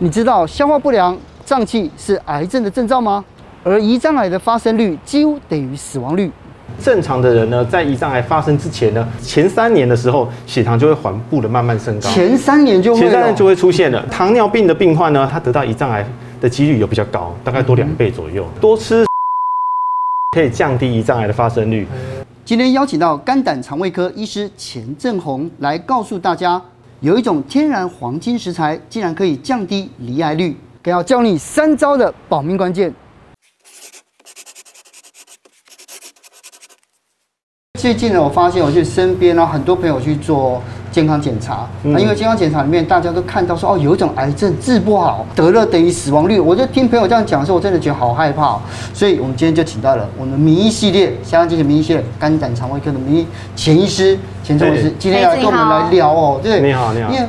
你知道消化不良、胀气是癌症的征兆吗？而胰脏癌的发生率几乎等于死亡率。正常的人呢，在胰脏癌发生之前呢，前三年的时候，血糖就会缓步的慢慢升高。前三年就会，前三年就会出现了。糖尿病的病患呢，他得到胰脏癌的几率有比较高，大概多两倍左右。多吃可以降低胰脏癌的发生率。今天邀请到肝胆肠胃科医师钱正红来告诉大家，有一种天然黄金食材，竟然可以降低罹癌率，更要教你三招的保命关键。最近呢，我发现我去身边呢，很多朋友去做健康检查，那因为健康检查里面大家都看到说哦，有一种癌症治不好，得了等于死亡率。我就听朋友这样讲的时候，我真的觉得好害怕。所以我们今天就请到了我们名医系列，香香精选名医系列肝胆肠胃科的名医钱医师，钱医师今天要跟我们来聊哦，对，你好，你好，因为。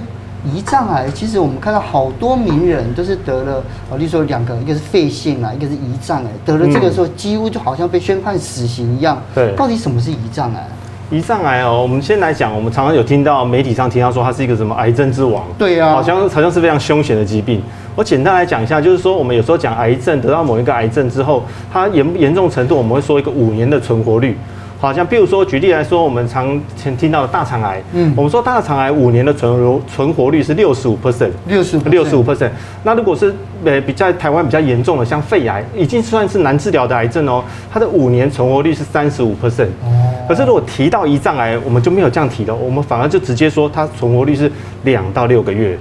胰脏癌，其实我们看到好多名人都是得了，啊，例如说两个，一个是肺腺癌，一个是胰脏癌，得了这个时候几乎就好像被宣判死刑一样。对，到底什么是胰脏癌？胰脏癌哦，我们先来讲，我们常常有听到媒体上听到说它是一个什么癌症之王，对呀，好像好像是非常凶险的疾病。我简单来讲一下，就是说我们有时候讲癌症，得到某一个癌症之后，它严不严重程度，我们会说一个五年的存活率。好像，比如说，举例来说，我们常前听到的大肠癌，嗯，我们说大肠癌五年的存活存活率是六十五 percent，六十六十五 percent。那如果是呃比在台湾比较严重的，像肺癌，已经算是难治疗的癌症哦，它的五年存活率是三十五 percent。哦。可是如果提到胰脏癌，我们就没有这样提的，我们反而就直接说它存活率是两到六个月，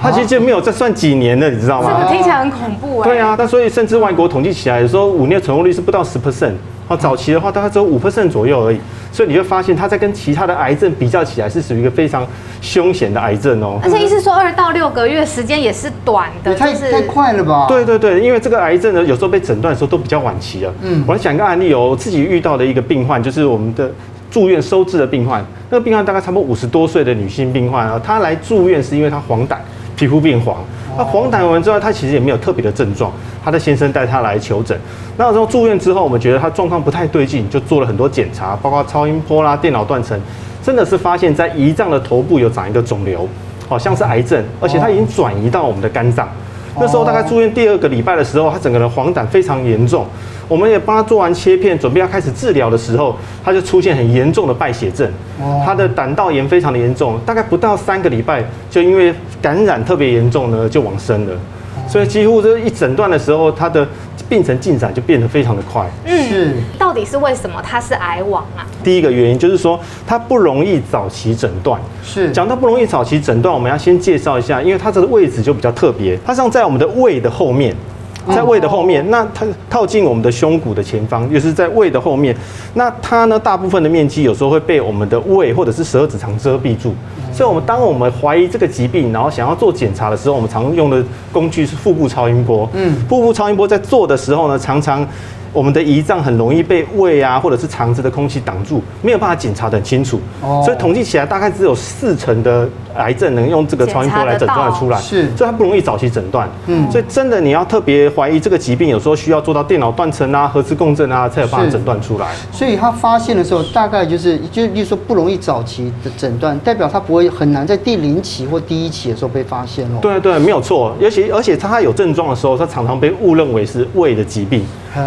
它其实就没有再算几年了，你知道吗？这个听起来很恐怖哎。对啊，但所以甚至外国统计起来说，五年存活率是不到十 percent。哦，早期的话大概只有五 percent 左右而已，所以你会发现它在跟其他的癌症比较起来，是属于一个非常凶险的癌症哦。而且意思说二到六个月时间也是短的，太太快了吧？对对对，因为这个癌症呢，有时候被诊断的时候都比较晚期了。嗯，我来讲一个案例哦，我自己遇到的一个病患，就是我们的住院收治的病患，那个病患大概差不多五十多岁的女性病患啊，她来住院是因为她黄疸，皮肤变黄。那黄疸完之后，他其实也没有特别的症状。他的先生带他来求诊，那时候住院之后，我们觉得他状况不太对劲，就做了很多检查，包括超音波啦、电脑断层，真的是发现在胰脏的头部有长一个肿瘤，好像是癌症，而且他已经转移到我们的肝脏。那时候大概住院第二个礼拜的时候，他整个人黄疸非常严重，我们也帮他做完切片，准备要开始治疗的时候，他就出现很严重的败血症，他的胆道炎非常的严重，大概不到三个礼拜，就因为感染特别严重呢，就往生了。所以几乎这一诊断的时候，他的病程进展就变得非常的快。嗯，是。到底是为什么它是癌网啊？第一个原因就是说，它不容易早期诊断。是。讲到不容易早期诊断，我们要先介绍一下，因为它这个位置就比较特别，它像在我们的胃的后面。在胃的后面，那它靠近我们的胸骨的前方，又是在胃的后面。那它呢，大部分的面积有时候会被我们的胃或者是十二指肠遮蔽住。所以，我们当我们怀疑这个疾病，然后想要做检查的时候，我们常用的工具是腹部超音波。嗯，腹部超音波在做的时候呢，常常。我们的胰脏很容易被胃啊，或者是肠子的空气挡住，没有办法检查得很清楚。哦，所以统计起来，大概只有四成的癌症能用这个超音波来诊断出来。是，所以它不容易早期诊断。嗯，所以真的你要特别怀疑这个疾病，有时候需要做到电脑断层啊、核磁共振啊，才有办法诊断出来。所以他发现的时候，大概就是就例如说不容易早期的诊断，代表他不会很难在第零期或第一期的时候被发现哦。对对，没有错。尤其而且他有症状的时候，他常常被误认为是胃的疾病。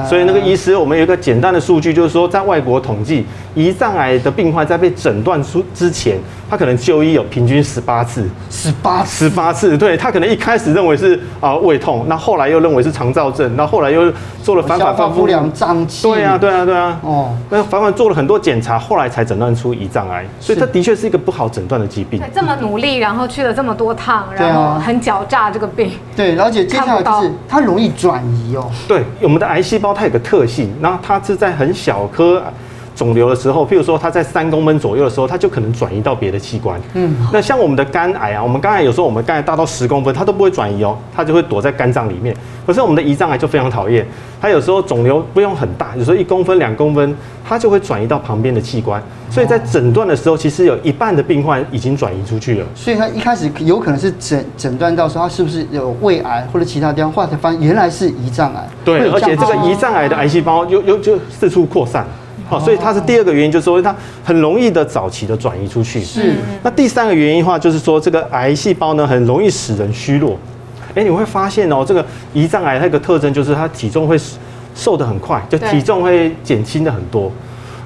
所以那个医师，我们有一个简单的数据，就是说，在外国统计，胰脏癌的病患在被诊断出之前，他可能就医有平均十八次，十八十八次，对，他可能一开始认为是啊胃痛，那后来又认为是肠燥症，那后来又做了反反复复两胀气，对啊对啊对啊，哦，那反反做了很多检查，后来才诊断出胰脏癌，所以他的确是一个不好诊断的疾病。对，这么努力，然后去了这么多趟，然后很狡诈这个病，对，而且接下来就是它容易转移哦，对，我们的癌细细胞它有个特性，那它是在很小颗肿瘤的时候，譬如说它在三公分左右的时候，它就可能转移到别的器官。嗯，那像我们的肝癌啊，我们肝癌有时候我们肝癌大到十公分，它都不会转移哦，它就会躲在肝脏里面。可是我们的胰脏癌就非常讨厌，它有时候肿瘤不用很大，有时候一公分、两公分，它就会转移到旁边的器官。所以在诊断的时候，其实有一半的病患已经转移出去了。所以他一开始有可能是诊诊断到说他是不是有胃癌或者其他地方，后来才发现原来是胰脏癌。对，而且这个胰脏癌的癌细胞又又就四处扩散。好，所以它是第二个原因，就是说它很容易的早期的转移出去。是。那第三个原因的话，就是说这个癌细胞呢，很容易使人虚弱。哎，你会发现哦，这个胰脏癌它一个特征就是它体重会瘦得很快，就体重会减轻的很多。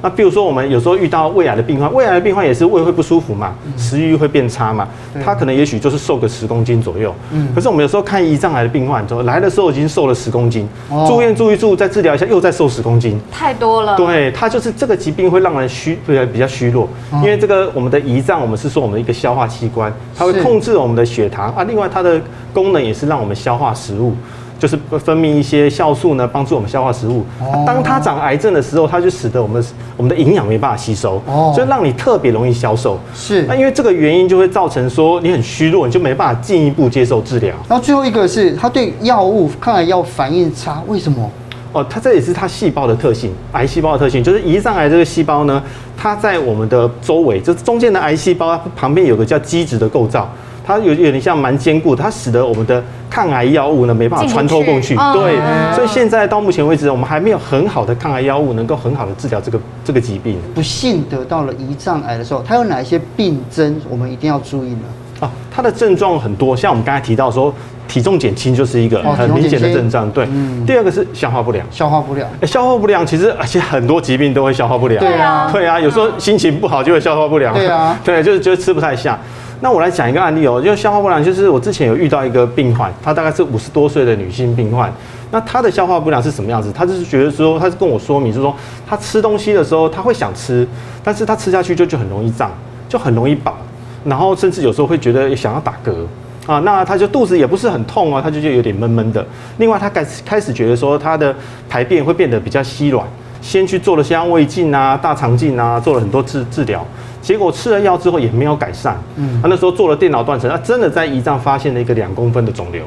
那比如说，我们有时候遇到胃癌的病患，胃癌的病患也是胃会不舒服嘛，食欲会变差嘛，他可能也许就是瘦个十公斤左右。嗯。可是我们有时候看胰脏癌的病患，说来的时候已经瘦了十公斤，住院住一住，再治疗一下又再瘦十公斤，太多了。对，它就是这个疾病会让人虚，对，比较虚弱，因为这个我们的胰脏，我们是说我们的一个消化器官，它会控制我们的血糖啊，另外它的功能也是让我们消化食物。就是分泌一些酵素呢，帮助我们消化食物。当它长癌症的时候，它就使得我们我们的营养没办法吸收，所以让你特别容易消瘦。是，那因为这个原因就会造成说你很虚弱，你就没办法进一步接受治疗。然后最后一个是它对药物抗癌药反应差，为什么？哦，它这也是它细胞的特性，癌细胞的特性，就是胰脏癌这个细胞呢，它在我们的周围，就是中间的癌细胞旁边有个叫基质的构造。它有有点像蛮坚固，它使得我们的抗癌药物呢没办法穿透过去，对，所以现在到目前为止，我们还没有很好的抗癌药物能够很好的治疗这个这个疾病。不幸得到了胰脏癌的时候，它有哪一些病症？我们一定要注意呢？啊，它的症状很多，像我们刚才提到说，体重减轻就是一个很明显的症状，对。第二个是消化不良，消化不良，消化不良其实而且很多疾病都会消化不良，对啊，对啊，有时候心情不好就会消化不良，对啊，对，就是就是吃不太下。那我来讲一个案例哦，就消化不良，就是我之前有遇到一个病患，她大概是五十多岁的女性病患。那她的消化不良是什么样子？她就是觉得说，她是跟我说明，就是说她吃东西的时候，她会想吃，但是她吃下去就就很容易胀，就很容易饱，然后甚至有时候会觉得想要打嗝啊。那她就肚子也不是很痛啊，她就就有点闷闷的。另外，她开始开始觉得说，她的排便会变得比较稀软，先去做了像胃镜啊、大肠镜啊，做了很多治治疗。结果吃了药之后也没有改善，嗯，他那时候做了电脑断层，他真的在胰脏发现了一个两公分的肿瘤，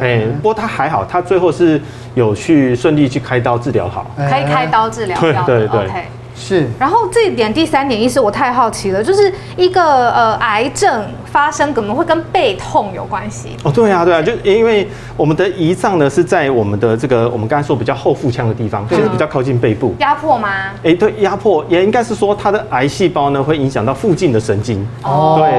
哎，不过他还好，他最后是有去顺利去开刀治疗好，可以开刀治疗，对对对。是，然后这一点第三点，意思我太好奇了，就是一个呃癌症发生可能会跟背痛有关系哦，对啊，对啊，就因为我们的胰脏呢是在我们的这个我们刚才说比较后腹腔的地方，其实比较靠近背部，压迫吗？哎，对，压迫也应该是说它的癌细胞呢会影响到附近的神经哦。对，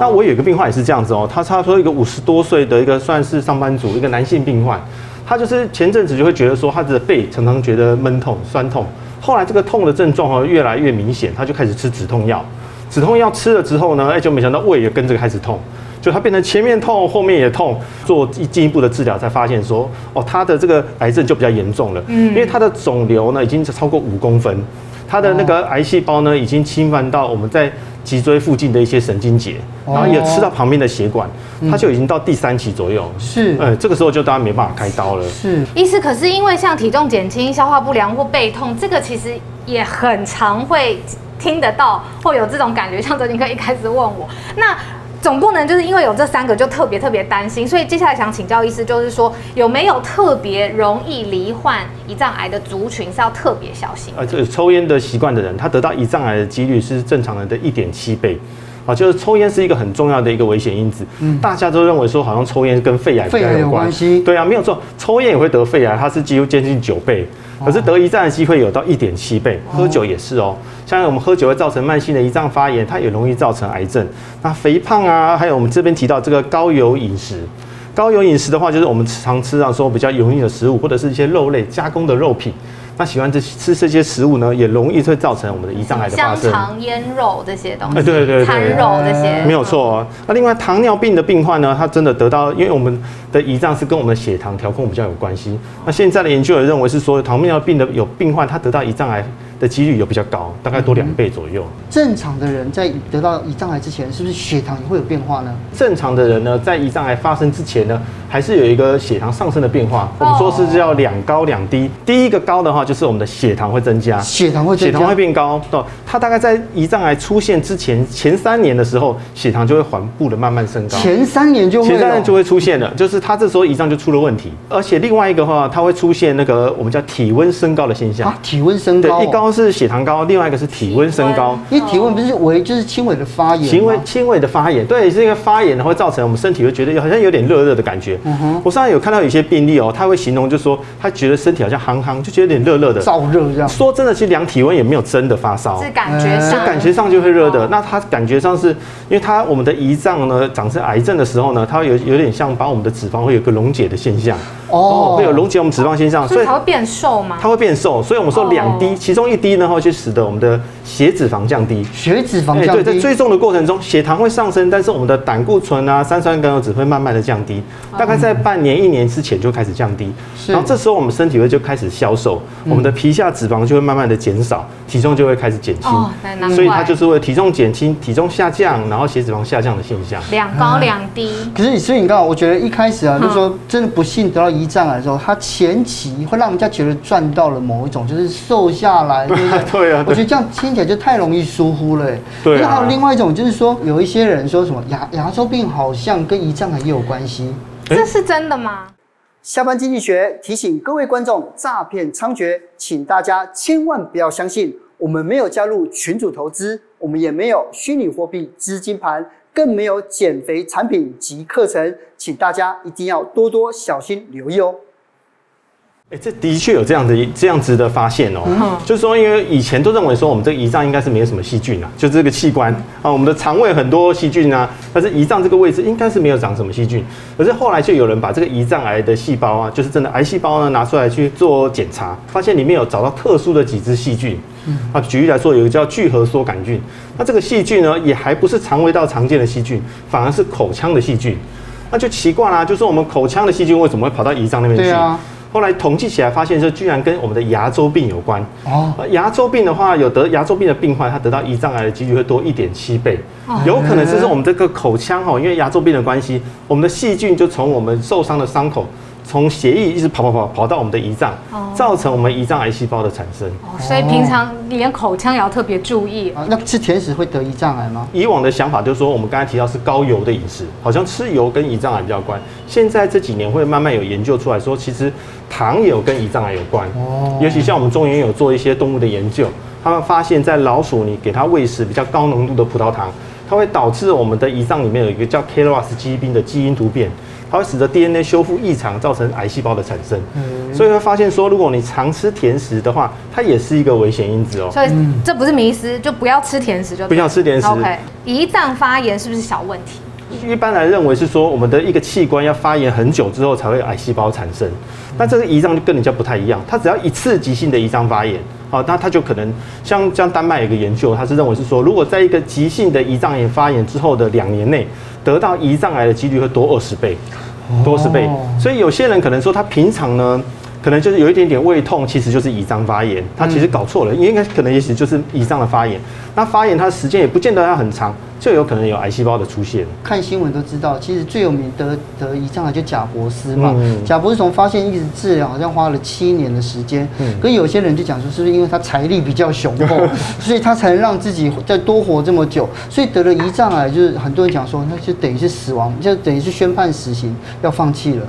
那我有一个病患也是这样子哦，他差不多一个五十多岁的一个算是上班族，一个男性病患，他就是前阵子就会觉得说他的背常常觉得闷痛、酸痛。后来这个痛的症状哦越来越明显，他就开始吃止痛药。止痛药吃了之后呢，哎，就没想到胃也跟着开始痛，就他变成前面痛，后面也痛。做进一步的治疗才发现说，哦，他的这个癌症就比较严重了，嗯，因为他的肿瘤呢已经超过五公分。他的那个癌细胞呢，已经侵犯到我们在脊椎附近的一些神经节，然后也吃到旁边的血管，它就已经到第三期左右。是，呃，这个时候就当然没办法开刀了。是，医师，可是因为像体重减轻、消化不良或背痛，这个其实也很常会听得到，或有这种感觉。像昨天课一开始问我，那。总不能就是因为有这三个就特别特别担心，所以接下来想请教医师，就是说有没有特别容易罹患胰脏癌的族群是要特别小心？呃，这抽烟的习惯的人，他得到胰脏癌的几率是正常人的一点七倍。啊，就是抽烟是一个很重要的一个危险因子。嗯，大家都认为说好像抽烟跟肺癌比较有关系。对啊，没有错，抽烟也会得肺癌，它是几乎接近九倍。可是得胰脏的机会有到一点七倍，喝酒也是哦。像我们喝酒会造成慢性的胰脏发炎，它也容易造成癌症。那肥胖啊，还有我们这边提到这个高油饮食，高油饮食的话，就是我们常吃到说比较油腻的食物，或者是一些肉类加工的肉品。那喜欢这吃这些食物呢，也容易会造成我们的胰脏癌的发生。香肠、腌肉这些东西，哎，对对对，餐肉这些没有错哦。那另外糖尿病的病患呢，他真的得到，因为我们的胰脏是跟我们的血糖调控比较有关系。那现在的研究也认为是说，糖尿病的有病患他得到胰脏癌的几率有比较高，大概多两倍左右。正常的人在得到胰脏癌之前，是不是血糖也会有变化呢？正常的人呢，在胰脏癌发生之前呢，还是有一个血糖上升的变化。我们说是叫两高两低。第一个高的话，就是我们的血糖会增加，血糖会增加，血糖会变高。哦，它大概在胰脏癌出现之前前三年的时候，血糖就会缓步的慢慢升高。前三年就会，前三年就会出现了，就是它这时候胰脏就出了问题。而且另外一个话，它会出现那个我们叫体温升高的现象。啊，体温升高，对，一高是血糖高，另外一个是体温升高。因为体温不是为，就是轻微的发炎。轻微轻微的发炎，对，这个发炎呢会造成我们身体会觉得好像有点热热的感觉。嗯哼，我上次有看到有些病例哦，他会形容就是说他觉得身体好像夯夯，就觉得有点热热的，燥热这样。说真的，其实量体温也没有真的发烧，是感觉上，感觉上就会热的。那他感觉上是因为他我们的胰脏呢长成癌症的时候呢，它有有点像把我们的脂肪会有个溶解的现象。哦，会有溶解我们脂肪现象，所以它会变瘦吗？它会变瘦，所以我们说两滴，其中一滴呢会去使得我们的血脂肪降低。血脂肪降低，对，在追踪的过程中，血糖会上升，但是我们的胆固醇啊、三酸甘油酯会慢慢的降低，大概在半年、一年之前就开始降低。然后这时候我们身体会就开始消瘦，我们的皮下脂肪就会慢慢的减少，体重就会开始减轻。所以它就是为体重减轻、体重下降，然后血脂肪下降的现象。两高两低。可是所以你看，我觉得一开始啊，就是说真的不幸得到胰脏癌的时候，它前期会让人家觉得赚到了某一种，就是瘦下来，对不对？对啊。我觉得这样听起来就太容易疏忽了。对。那还有另外一种，就是说有一些人说什么牙牙周病好像跟胰脏癌也有关系，这是真的吗？下班经济学提醒各位观众，诈骗猖獗，请大家千万不要相信。我们没有加入群主投资，我们也没有虚拟货币资金盘，更没有减肥产品及课程，请大家一定要多多小心留意哦。哎，这的确有这样的这样子的发现哦，嗯、就是说，因为以前都认为说我们这个胰脏应该是没有什么细菌啊，就这个器官啊，我们的肠胃很多细菌啊，但是胰脏这个位置应该是没有长什么细菌。可是后来就有人把这个胰脏癌的细胞啊，就是真的癌细胞呢拿出来去做检查，发现里面有找到特殊的几只细菌。啊，举例来说，有一个叫聚合梭杆菌，那这个细菌呢，也还不是肠胃道常见的细菌，反而是口腔的细菌。那就奇怪啦，就是我们口腔的细菌为什么会跑到胰脏那边去？后来统计起来发现，这居然跟我们的牙周病有关。哦，牙周病的话，有得牙周病的病患，他得到胰脏癌的几率会多一点七倍。有可能就是我们这个口腔哈，因为牙周病的关系，我们的细菌就从我们受伤的伤口。从血液一直跑跑跑跑到我们的胰脏，造成我们胰脏癌细胞的产生。哦，所以平常连口腔也要特别注意。那吃甜食会得胰脏癌吗？以往的想法就是说，我们刚才提到是高油的饮食，好像吃油跟胰脏癌比较关。现在这几年会慢慢有研究出来说，其实糖也有跟胰脏癌有关。哦，尤其像我们中研有做一些动物的研究，他们发现，在老鼠你给它喂食比较高浓度的葡萄糖，它会导致我们的胰脏里面有一个叫 KRAS 基因的基因突变。它会使得 DNA 修复异常，造成癌细胞的产生。嗯，所以会发现说，如果你常吃甜食的话，它也是一个危险因子哦。所以这不是迷思，就不要吃甜食就。不要吃甜食。OK，胰脏发炎是不是小问题？一般来认为是说，我们的一个器官要发炎很久之后才会有癌细胞产生。那这个胰脏就跟人家不太一样，它只要一次急性的胰脏发炎，好，那它就可能像像丹麦有个研究，它是认为是说，如果在一个急性的胰脏炎发炎之后的两年内。得到胰脏癌的几率会多二十倍，多十倍。所以有些人可能说他平常呢，可能就是有一点点胃痛，其实就是胰脏发炎，他其实搞错了，应该可能也许就是胰脏的发炎。那发炎它的时间也不见得要很长。就有可能有癌细胞的出现。看新闻都知道，其实最有名得得胰脏癌就贾博斯嘛。嗯、贾博斯从发现一直治疗，好像花了七年的时间。嗯。可有些人就讲说，是不是因为他财力比较雄厚，所以他才能让自己再多活这么久？所以得了胰脏癌，就是很多人讲说，那就等于是死亡，就等于是宣判死刑，要放弃了。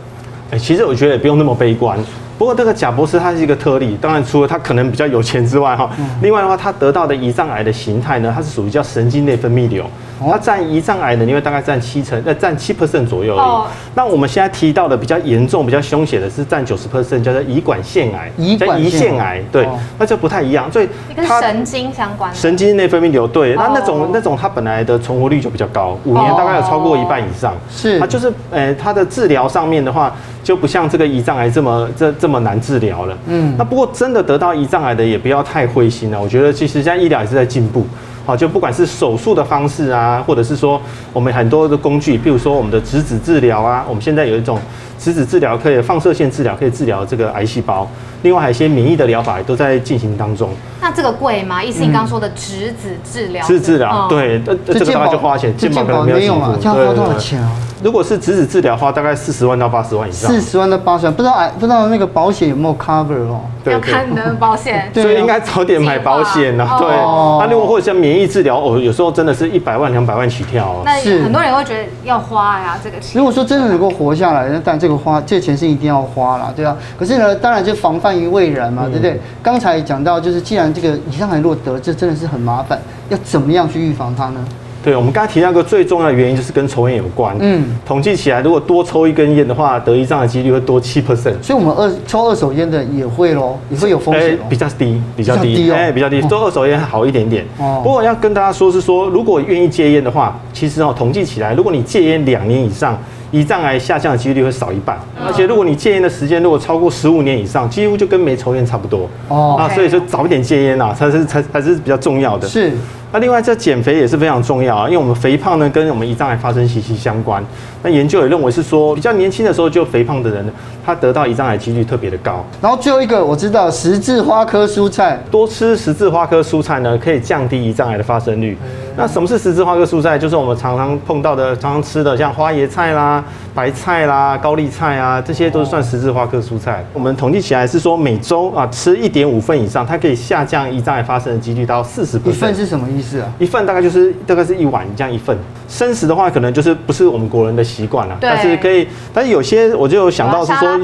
哎，其实我觉得也不用那么悲观。不过这个贾博士他是一个特例，当然除了他可能比较有钱之外，哈，另外的话，他得到的胰脏癌的形态呢，它是属于叫神经内分泌瘤，它占胰脏癌的，因为大概占七成，呃，占七 percent 左右而已。那我们现在提到的比较严重、比较凶险的是占九十 percent，叫做胰管腺癌，叫胰腺癌，对，那就不太一样。所以它神经相关，神经内分泌瘤，对，那那种那种它本来的存活率就比较高，五年大概有超过一半以上。是，它就是，呃，它的治疗上面的话。就不像这个胰脏癌这么这这么难治疗了。嗯，那不过真的得到胰脏癌的也不要太灰心了。我觉得其实现在医疗也是在进步。好，就不管是手术的方式啊，或者是说我们很多的工具，比如说我们的质子治疗啊，我们现在有一种质子治疗可以放射线治疗，可以治疗这个癌细胞。另外还有一些免疫的疗法也都在进行当中。那这个贵吗？意思你刚刚说的质子治疗？质子治疗，对，这这个大概就花钱，健保可能没有嘛？这样花多少钱啊？如果是直子治疗的话，大概四十万到八十万以上。四十万到八十万，不知道哎，不知道那个保险有没有 cover 哦？要看你的保险，所以应该早点买保险呐。对，那如果或者像免疫治疗，哦，有时候真的是一百万两百万起跳哦。那很多人会觉得要花呀，这个钱。如果说真的能够活下来，那但这个花，这个钱是一定要花啦，对啊？可是呢，当然就防范于未然嘛，对不对？刚才讲到，就是既然这个胰脏癌如果得，这真的是很麻烦，要怎么样去预防它呢？对，我们刚才提到一个最重要的原因就是跟抽烟有关。嗯，统计起来，如果多抽一根烟的话，得胰脏的几率会多七 percent。所以，我们二抽二手烟的也会咯，也会有风险、欸。比较低，比较低，哎、哦欸，比较低，抽二手烟还好一点点。哦。不过要跟大家说，是说如果愿意戒烟的话，其实哦，统计起来，如果你戒烟两年以上，胰脏癌下降的几率会少一半。而且，如果你戒烟的时间如果超过十五年以上，几乎就跟没抽烟差不多。哦。啊，所以说早一点戒烟啊，才是才才是比较重要的。是。那另外，这减肥也是非常重要啊，因为我们肥胖呢，跟我们胰脏癌发生息息相关。那研究也认为是说，比较年轻的时候就肥胖的人，他得到胰脏癌几率特别的高。然后最后一个，我知道十字花科蔬菜，多吃十字花科蔬菜呢，可以降低胰脏癌的发生率。那什么是十字花科蔬菜？就是我们常常碰到的、常常吃的，像花椰菜啦、白菜啦、高丽菜啊，这些都是算十字花科蔬菜。我们统计起来是说，每周啊吃一点五份以上，它可以下降胰脏癌发生的几率到四十%。一份是什么意思啊？一份大概就是大概是一碗这样一份。生食的话，可能就是不是我们国人的习惯了，但是可以。但是有些我就想到是说，像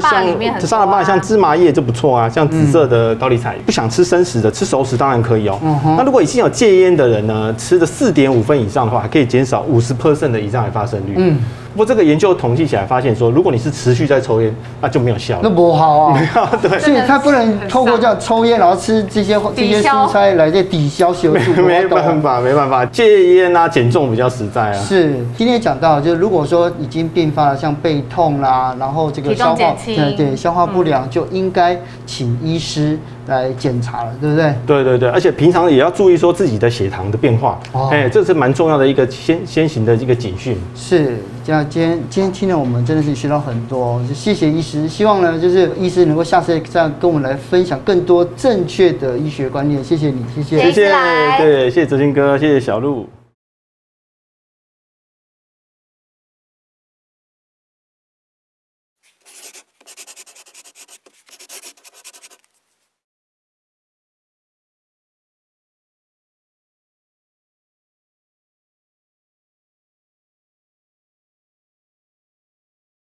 沙拉吧，像芝麻叶就不错啊，像紫色的高丽菜。不想吃生食的，吃熟食当然可以哦。那如果已经有戒烟的人呢，吃的四点五分以上的话，还可以减少五十 percent 的胰脏癌发生率。嗯。不过这个研究统计起来发现说，如果你是持续在抽烟，那就没有效。那不好啊。没有，对。所以他不能透过这样抽烟，然后吃这些这些蔬菜来这抵消血栓。没办法，没办法，戒烟啊，减重比较实在啊。是，今天讲到就是如果说已经并发了像背痛啦，然后这个消化对对消化不良，就应该请医师来检查了，对不对？对对对，而且平常也要注意说自己的血糖的变化。哦。哎，这是蛮重要的一个先先行的一个警讯。是。这样，今天今天听了我们真的是学到很多，就谢谢医师。希望呢，就是医师能够下次再跟我们来分享更多正确的医学观念。谢谢你，谢谢，谢谢，对，谢谢哲鑫哥，谢谢小路。